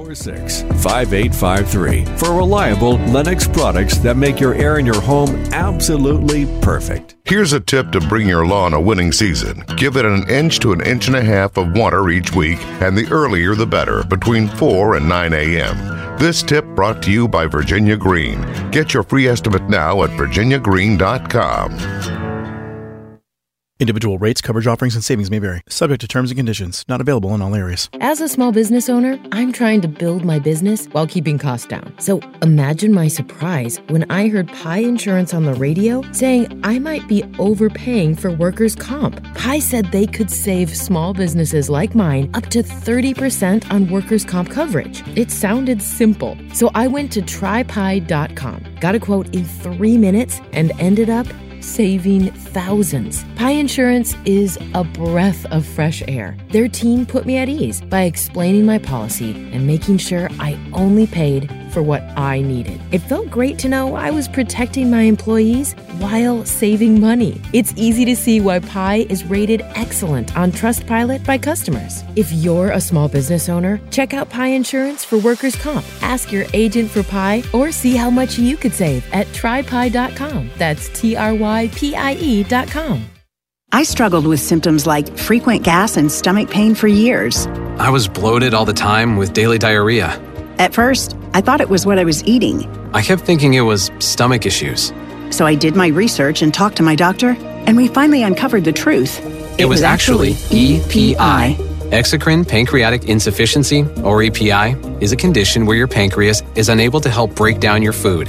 46 5853 for reliable Lennox products that make your air in your home absolutely perfect. Here's a tip to bring your lawn a winning season. Give it an inch to an inch and a half of water each week, and the earlier the better, between 4 and 9 a.m. This tip brought to you by Virginia Green. Get your free estimate now at virginiagreen.com. Individual rates, coverage offerings, and savings may vary, subject to terms and conditions, not available in all areas. As a small business owner, I'm trying to build my business while keeping costs down. So imagine my surprise when I heard Pie Insurance on the radio saying I might be overpaying for workers' comp. Pie said they could save small businesses like mine up to 30% on workers' comp coverage. It sounded simple. So I went to trypie.com, got a quote in three minutes, and ended up saving thousands. Pie Insurance is a breath of fresh air. Their team put me at ease by explaining my policy and making sure I only paid for what I needed. It felt great to know I was protecting my employees while saving money. It's easy to see why Pie is rated excellent on Trustpilot by customers. If you're a small business owner, check out Pie Insurance for workers' comp. Ask your agent for Pie or see how much you could save at trypie.com. That's T R Y P I E.com. I struggled with symptoms like frequent gas and stomach pain for years. I was bloated all the time with daily diarrhea. At first, I thought it was what I was eating. I kept thinking it was stomach issues. So I did my research and talked to my doctor, and we finally uncovered the truth. It, it was, was, actually EPI. Exocrine pancreatic insufficiency, or EPI, is a condition where your pancreas is unable to help break down your food.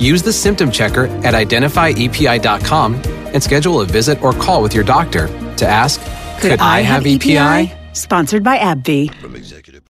Use the symptom checker at identifyepi.com and schedule a visit or call with your doctor to ask Could, Could I, I, have EPI? EPI? Sponsored by AbbVie. From Executive